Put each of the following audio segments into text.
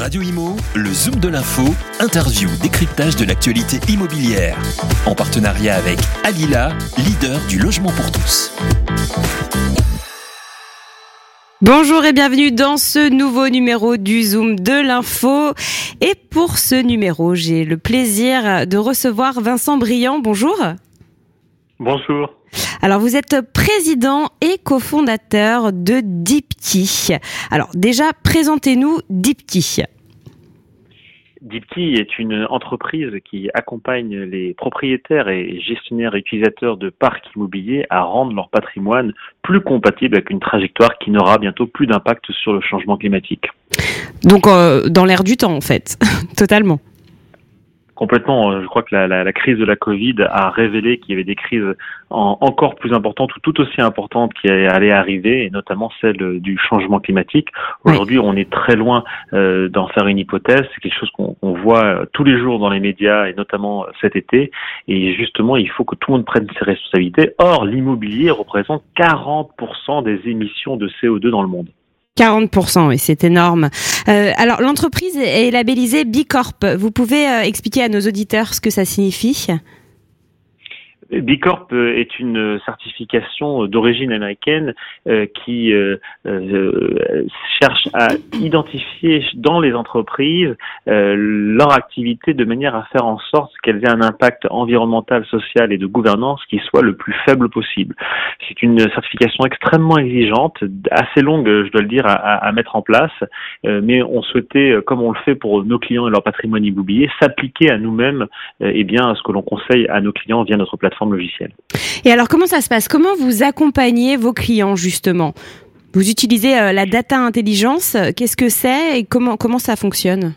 Radio Imo, le Zoom de l'info, interview, décryptage de l'actualité immobilière. En partenariat avec Alila, leader du logement pour tous. Bonjour et bienvenue dans ce nouveau numéro du Zoom de l'info. Et pour ce numéro, j'ai le plaisir de recevoir Vincent Briand. Bonjour. Bonjour. Alors vous êtes président et cofondateur de Dipti. Alors déjà, présentez-nous Dipti. Dipti est une entreprise qui accompagne les propriétaires et gestionnaires utilisateurs de parcs immobiliers à rendre leur patrimoine plus compatible avec une trajectoire qui n'aura bientôt plus d'impact sur le changement climatique. Donc euh, dans l'air du temps en fait, totalement. Complètement. Euh, je crois que la, la, la, crise de la Covid a révélé qu'il y avait des crises en, encore plus importantes ou tout aussi importantes qui allaient arriver, et notamment celle du changement climatique. Aujourd'hui, on est très loin euh, d'en faire une hypothèse. C'est quelque chose qu'on voit euh, tous les jours dans les médias, et notamment cet été. Et justement, il faut que tout le monde prenne ses responsabilités. Or, l'immobilier représente 40% des émissions de CO2 dans le monde. 40%, oui, c'est énorme. Euh, alors, l'entreprise est labellisée Bicorp. Vous pouvez euh, expliquer à nos auditeurs ce que ça signifie? B Corp euh, est une certification d'origine américaine euh, qui euh, cherche à identifier dans les entreprises leur activité de manière à faire en sorte qu'elles aient un impact environnemental, social et de gouvernance qui soit le plus faible possible. C'est une certification extrêmement exigeante, assez longue, je dois le dire, à, à mettre en place, mais on souhaitait, comme on le fait pour nos clients et leur patrimoine immobilier, s'appliquer à nous-mêmes, et bien à ce que l'on conseille à nos clients via notre plateforme Et alors comment ça se passe? Comment vous accompagnez vos clients justement? Vous utilisez euh, la data intelligence. Qu'est-ce que c'est et comment ça fonctionne?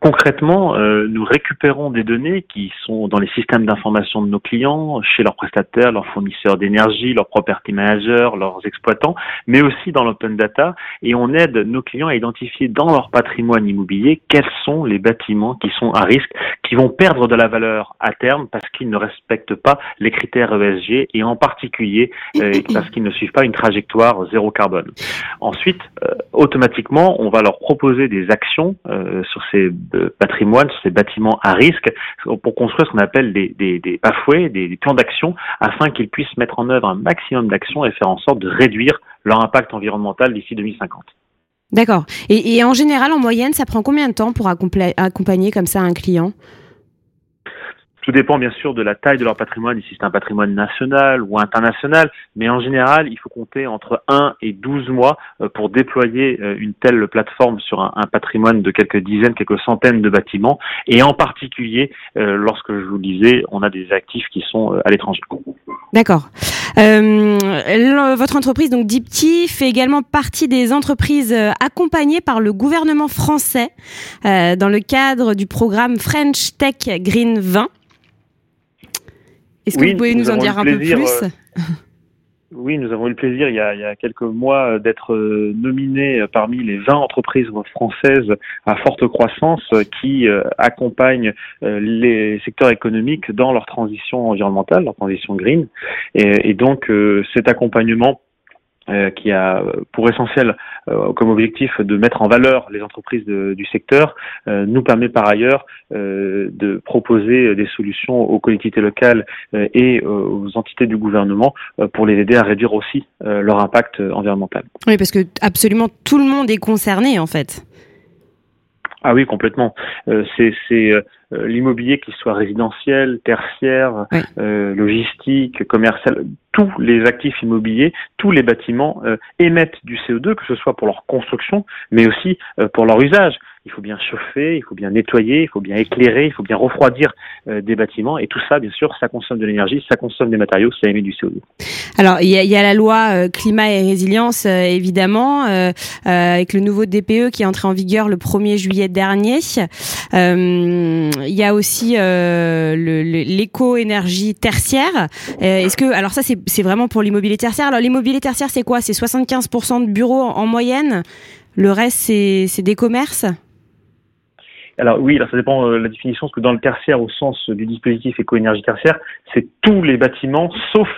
Concrètement, euh, nous récupérons des données qui sont dans les systèmes d'information de nos clients, chez leurs prestataires, leurs fournisseurs d'énergie, leurs property managers, leurs exploitants, mais aussi dans l'open data, et on aide nos clients à identifier dans leur patrimoine immobilier quels sont les bâtiments qui sont à risque, qui vont perdre de la valeur à terme parce qu'ils ne respectent pas les critères ESG, et en particulier euh, parce qu'ils ne suivent pas une trajectoire zéro carbone. Ensuite, euh, automatiquement, on va leur proposer des actions euh, sur ces patrimoine, sur ces bâtiments à risque, pour construire ce qu'on appelle des, des, des pafouets, des, plans d'action, afin qu'ils puissent mettre en œuvre un maximum d'actions et faire en sorte de réduire leur impact environnemental d'ici 2050. D'accord. Et, en général, en moyenne, ça prend combien de temps pour accompagner comme ça un client? Tout dépend bien sûr de la taille de leur patrimoine, si c'est un patrimoine national ou international, mais en général, il faut compter entre 1 et 12 mois euh, pour déployer euh, une telle plateforme sur un, patrimoine de quelques dizaines, quelques centaines de bâtiments, et en particulier, euh, lorsque je vous disais, on a des actifs qui sont à l'étranger. D'accord. Votre entreprise, donc Dipti, fait également partie des entreprises accompagnées par le gouvernement français dans le cadre du programme French Tech Green 20. Est-ce que vous pouvez nous, en dire un peu plus euh, Oui, nous avons eu le plaisir il y a, il y a quelques mois d'être euh, nominés parmi les 20 entreprises françaises à forte croissance qui euh, accompagnent les secteurs économiques dans leur transition environnementale, leur transition green. Et, et donc cet accompagnement euh, qui a pour essentiel euh, comme objectif de mettre en valeur les entreprises de, du secteur, euh, nous permet par ailleurs de proposer des solutions aux collectivités locales et aux entités du gouvernement pour les aider à réduire aussi leur impact environnemental. Oui, parce que absolument tout le monde est concerné en fait. Ah oui, complètement. c'est l'immobilier qui soit résidentiel, tertiaire, logistique, commercial, tous les actifs immobiliers, tous les bâtiments euh, émettent du CO2, que ce soit pour leur construction, mais aussi euh, pour leur usage. Il faut bien chauffer, il faut bien nettoyer, il faut bien éclairer, il faut bien refroidir euh, des bâtiments. Et tout ça, bien sûr, ça consomme de l'énergie, ça consomme des matériaux, ça émet du CO2. Alors, il y a, la loi climat et résilience, évidemment, avec le nouveau DPE qui est entré en vigueur le 1er juillet dernier. il y a aussi l'éco-énergie tertiaire. Est-ce que, alors ça, c'est vraiment pour l'immobilier tertiaire. Alors l'immobilier tertiaire, c'est quoi? C'est 75% de bureaux en, moyenne. Le reste, c'est des commerces? Alors oui, alors ça dépend de euh, la définition, parce que dans le tertiaire, au sens du dispositif éco-énergie tertiaire, c'est tous les bâtiments sauf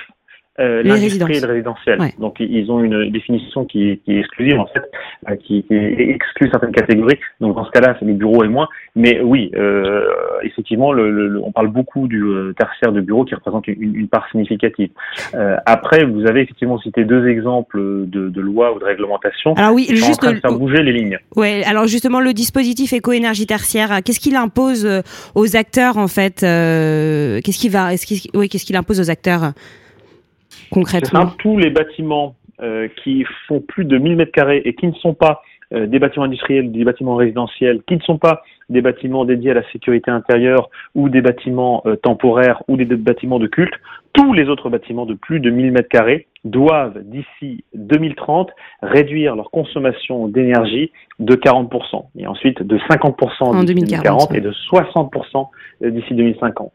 euh, l'industrie et le résidentiel. Donc ils ont une définition qui est, qui est exclusive en fait, euh, qui, qui, exclut certaines catégories. Donc dans ce cas-là, c'est les bureaux et moins. Mais oui, euh, effectivement, le, le, on parle beaucoup du euh, tertiaire de bureaux qui représente une, une part significative. Après, vous avez effectivement cité deux exemples de, de lois ou de réglementations. Alors oui, qui juste sont en train de faire bouger les lignes. Ouais. Alors justement, le dispositif éco-énergie tertiaire, qu'est-ce qu'il impose aux acteurs en fait Qu'est-ce qu'il va, est-ce qu'il, oui, qu'est-ce qu'il impose aux acteurs? Concrètement Tous les bâtiments euh, qui font plus de 1000 mètres carrés et qui ne sont pas euh, des bâtiments industriels, des bâtiments résidentiels, qui ne sont pas des bâtiments dédiés à la sécurité intérieure ou des bâtiments euh, temporaires ou des, bâtiments de culte, tous les autres bâtiments de plus de 1000 mètres carrés doivent d'ici 2030 réduire leur consommation d'énergie de 40% et ensuite de 50% en 2040 et de 60% d'ici 2050.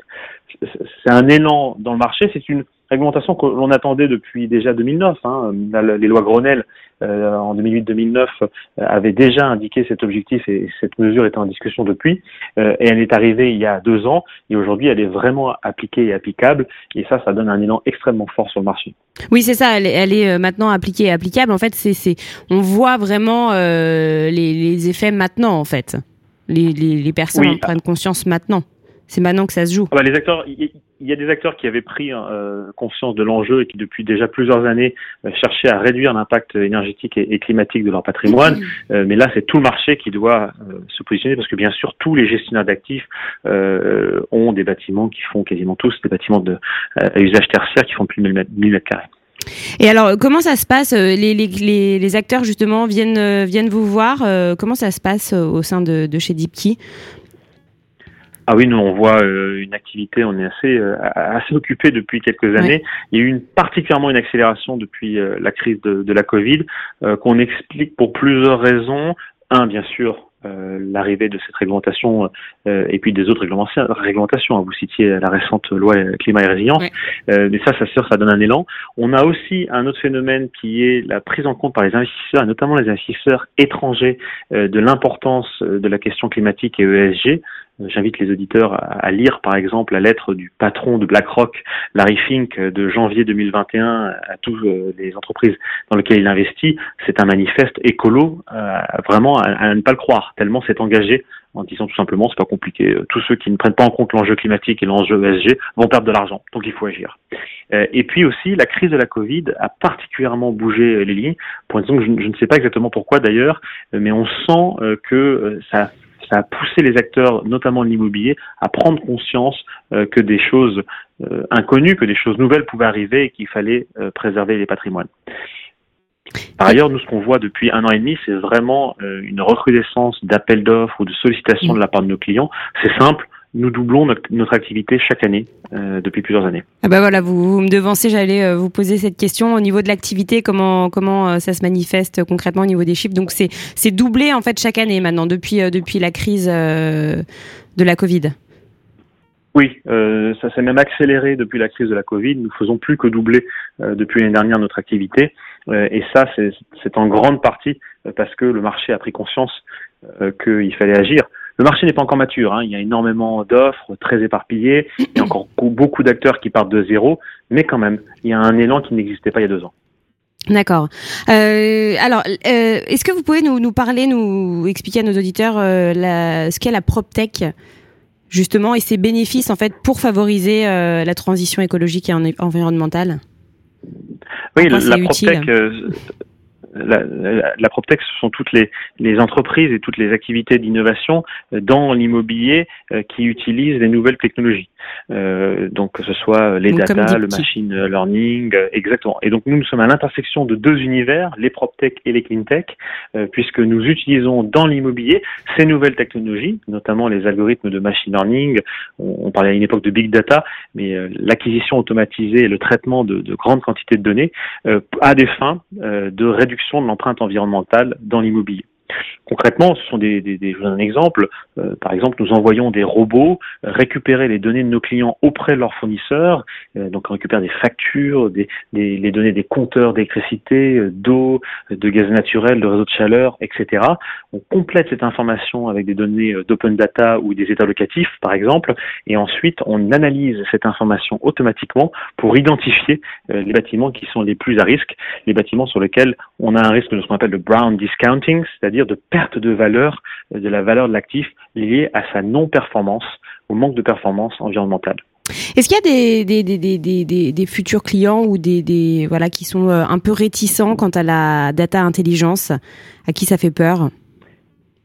C'est un élan dans le marché, c'est une réglementation que l'on attendait depuis déjà 2009. Hein. Les lois Grenelle euh, en 2008-2009 euh, avaient déjà indiqué cet objectif et cette mesure était en discussion depuis. Euh, et elle est arrivée il y a deux ans et aujourd'hui elle est vraiment appliquée et applicable et ça, ça donne un élan extrêmement fort sur le marché. Oui, c'est ça. Elle, elle, est maintenant appliquée et applicable. En fait, c'est, on voit vraiment les, les, effets maintenant. En fait, les, les, les personnes prennent conscience maintenant. C'est maintenant que ça se joue. Ah bah, les acteurs, il y a des acteurs qui avaient pris euh, conscience de l'enjeu et qui depuis déjà plusieurs années euh, cherchaient à réduire l'impact énergétique et, climatique de leur patrimoine. Euh, mais là, c'est tout le marché qui doit se positionner parce que bien sûr, tous les gestionnaires d'actifs ont des bâtiments qui font quasiment tous des bâtiments de usage tertiaire qui font plus de 1000 mètres carrés. Et alors, comment ça se passe les, les, les, acteurs justement viennent viennent vous voir. comment ça se passe au sein de, de chez Deepkey ah oui, nous on voit euh, une activité, on est assez euh, assez occupé depuis quelques années. Il y a eu une, particulièrement une accélération depuis euh, la crise de, de la Covid, qu'on explique pour plusieurs raisons. Un, bien sûr, l'arrivée de cette réglementation et puis des autres réglementations. Hein. Vous citiez la récente loi climat et résilience, mais ça, ça sûr, ça donne un élan. On a aussi un autre phénomène qui est la prise en compte par les investisseurs, et notamment les investisseurs étrangers, de l'importance de la question climatique et ESG. J'invite les auditeurs à, lire par exemple la lettre du patron de BlackRock, Larry Fink, de janvier 2021 à toutes euh, les entreprises dans lesquelles il investit. C'est un manifeste écolo, euh, vraiment à, ne pas le croire, tellement c'est engagé en disant tout simplement c'est pas compliqué. Euh, tous ceux qui ne prennent pas en compte l'enjeu climatique et l'enjeu ESG vont perdre de l'argent, donc il faut agir. et puis aussi la crise de la Covid a particulièrement bougé les lignes. Pour une raison que je, je ne sais pas exactement pourquoi d'ailleurs, mais on sent que ça ça a poussé les acteurs, notamment de l'immobilier, à prendre conscience euh, que des choses euh, inconnues, que des choses nouvelles pouvaient arriver et qu'il fallait euh, préserver les patrimoines. Par ailleurs, nous, ce qu'on voit depuis un an et demi, c'est vraiment une recrudescence d'appels d'offres ou de sollicitations de la part de nos clients. C'est simple, nous doublons notre, activité chaque année euh, depuis plusieurs années. Ah bah voilà, vous, vous me devancez, j'allais euh, vous poser cette question au niveau de l'activité, comment comment euh, ça se manifeste concrètement au niveau des chiffres? Donc c'est c'est doublé en fait chaque année maintenant depuis depuis la crise de la Covid. Oui, ça s'est même accéléré depuis la crise de la Covid. Nous faisons plus que doubler depuis l'année dernière notre activité, et ça c'est en grande partie parce que le marché a pris conscience qu'il fallait agir. Le marché n'est pas encore mature. Hein. Il y a énormément d'offres très éparpillées. Il y a encore beaucoup d'acteurs qui partent de zéro. Mais quand même, il y a un élan qui n'existait pas il y a deux ans. D'accord. Euh, alors, euh, est-ce que vous pouvez nous, nous, parler, nous expliquer à nos auditeurs euh, la, ce qu'est la PropTech justement et ses bénéfices en fait pour favoriser la transition écologique et environnementale? Oui, la PropTech, la, la, PropTech, ce sont toutes les, les, entreprises et toutes les activités d'innovation dans l'immobilier euh, qui utilisent les nouvelles technologies. Euh, donc que ce soit les data, le machine learning, euh, exactement. Et donc nous, nous sommes à l'intersection de deux univers, les PropTech et les CleanTech, puisque nous utilisons dans l'immobilier ces nouvelles technologies, notamment les algorithmes de machine learning. On, parlait à une époque de big data, mais l'acquisition automatisée et le traitement de, de grandes quantités de données à des fins de réduction de l'empreinte environnementale dans l'immobilier. Concrètement, ce sont des, je vous donne un exemple. Euh, par exemple, nous envoyons des robots récupérer les données de nos clients auprès de leurs fournisseurs. Euh, donc, on récupère des factures, des, des les données des compteurs d'électricité, euh, d'eau, de gaz naturel, de réseau de chaleur, etc. On complète cette information avec des données d'open data ou des états locatifs, par exemple, et ensuite on analyse cette information automatiquement pour identifier les bâtiments qui sont les plus à risque, les bâtiments sur lesquels on a un risque de ce qu'on appelle le brown discounting, c'est-à-dire de perte de valeur, de la valeur de l'actif liée à sa non-performance, au manque de performance environnementale. Est-ce qu'il y a des, des, des, des, futurs clients ou des voilà qui sont euh, un peu réticents quant à la data intelligence, à qui ça fait peur?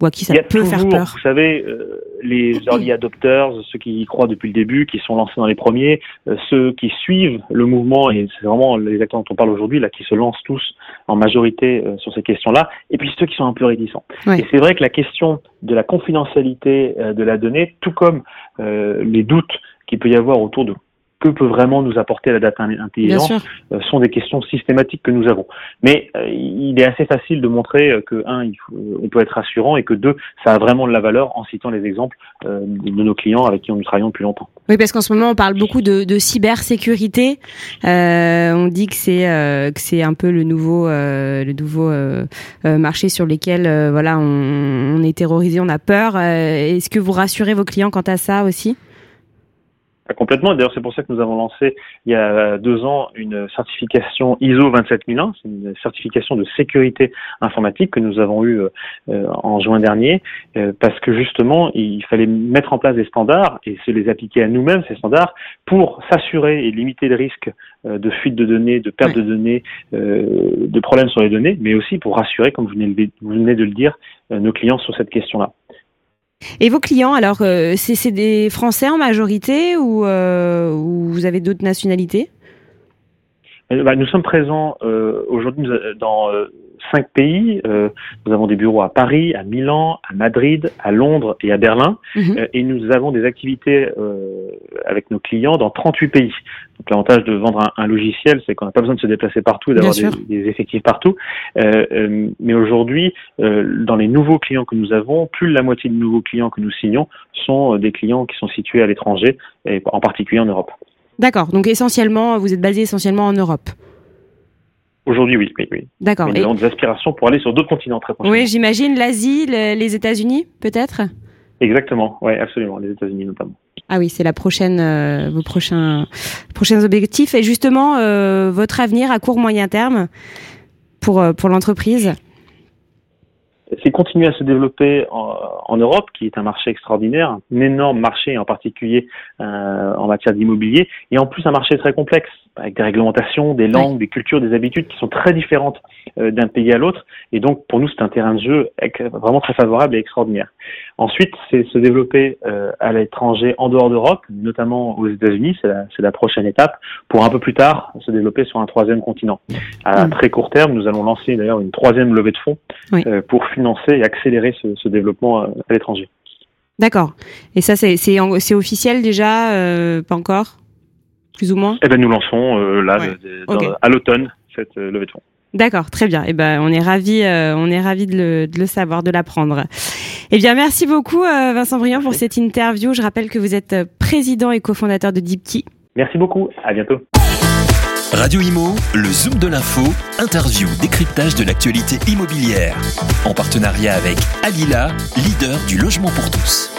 Ou à qui ça peut faire peur. Vous savez, euh, les early adopters, ceux qui y croient depuis le début, qui sont lancés dans les premiers, euh, ceux qui suivent le mouvement, et c'est vraiment les acteurs dont on parle aujourd'hui, là, qui se lancent tous en majorité euh, sur ces questions-là, et puis ceux qui sont un peu réticents. Et c'est vrai que la question de la confidentialité de la donnée, tout comme les doutes qu'il peut y avoir autour de que peut vraiment nous apporter la data intelligente euh, sont des questions systématiques que nous avons. Mais euh, il est assez facile de montrer euh, que un, il faut, on peut être rassurant et que deux, ça a vraiment de la valeur en citant les exemples de nos clients avec qui nous travaillons depuis longtemps. Oui, parce qu'en ce moment on parle beaucoup de, de cybersécurité. on dit que c'est que c'est un peu le nouveau le nouveau marché sur lequel voilà on, on est terrorisé, on a peur. Est-ce que vous rassurez vos clients quant à ça aussi? Complètement. D'ailleurs, c'est pour ça que nous avons lancé il y a deux ans une certification ISO 27001, c'est une certification de sécurité informatique que nous avons eue euh, en juin dernier, euh, parce que justement, il fallait mettre en place des standards et se les appliquer à nous-mêmes, ces standards, pour s'assurer et limiter le risque euh, de fuite de données, de perte de données, de problèmes sur les données, mais aussi pour rassurer, comme vous venez de le dire, nos clients sur cette question-là. Et vos clients, alors, euh, c'est des Français en majorité ou, euh, vous avez d'autres nationalités? Euh, bah, Nous sommes présents aujourd'hui dans cinq pays. Euh, nous avons des bureaux à Paris, à Milan, à Madrid, à Londres et à Berlin. Mhm. Euh, et nous avons des activités euh, avec nos clients dans 38 pays. Donc l'avantage de vendre un, logiciel, c'est qu'on n'a pas besoin de se déplacer partout et d'avoir des, des, effectifs partout. mais aujourd'hui, dans les nouveaux clients que nous avons, plus de la moitié de nouveaux clients que nous signons sont des clients qui sont situés à l'étranger, et en particulier en Europe. D'accord. Donc essentiellement, vous êtes basé essentiellement en Europe. Aujourd'hui, oui, oui, oui. D'accord. nous avons des aspirations pour aller sur d'autres continents très prochainement. Oui, j'imagine l'Asie, les États-Unis, peut-être? Exactement, oui, absolument, les États-Unis notamment. Ah oui, c'est la prochaine, euh, vos prochains, prochains objectifs. Et justement, euh, votre avenir à court moyen terme pour euh, pour l'entreprise? C'est continuer à se développer en, Europe, qui est un marché extraordinaire, un énorme marché en particulier euh, en matière d'immobilier, et en plus un marché très complexe, avec des réglementations, des langues, des cultures, des habitudes qui sont très différentes euh, d'un pays à l'autre. Et donc pour nous, c'est un terrain de jeu vraiment très favorable et extraordinaire. Ensuite, c'est se développer euh, à l'étranger, en dehors d'Europe, notamment aux États-Unis, c'est la, la, prochaine étape, pour un peu plus tard se développer sur un troisième continent. À mm. très court terme, nous allons lancer d'ailleurs une troisième levée de fonds euh, pour financer et accélérer ce, ce développement à, l'étranger. D'accord. Et ça, c'est officiel déjà Pas encore? Plus ou moins? Eh ben, nous lançons là, à l'automne, cette levée de fonds. D'accord, très bien. Eh ben, on est ravi, euh, on est ravi de le, de le savoir, de l'apprendre. Eh bien, merci beaucoup, euh, Vincent Briand, pour cette interview. Je rappelle que vous êtes euh, président et cofondateur de Deepkey. Merci beaucoup. À bientôt. Radio Imo, le zoom de l'info, interview, décryptage de l'actualité immobilière. En partenariat avec Alila, leader du logement pour tous.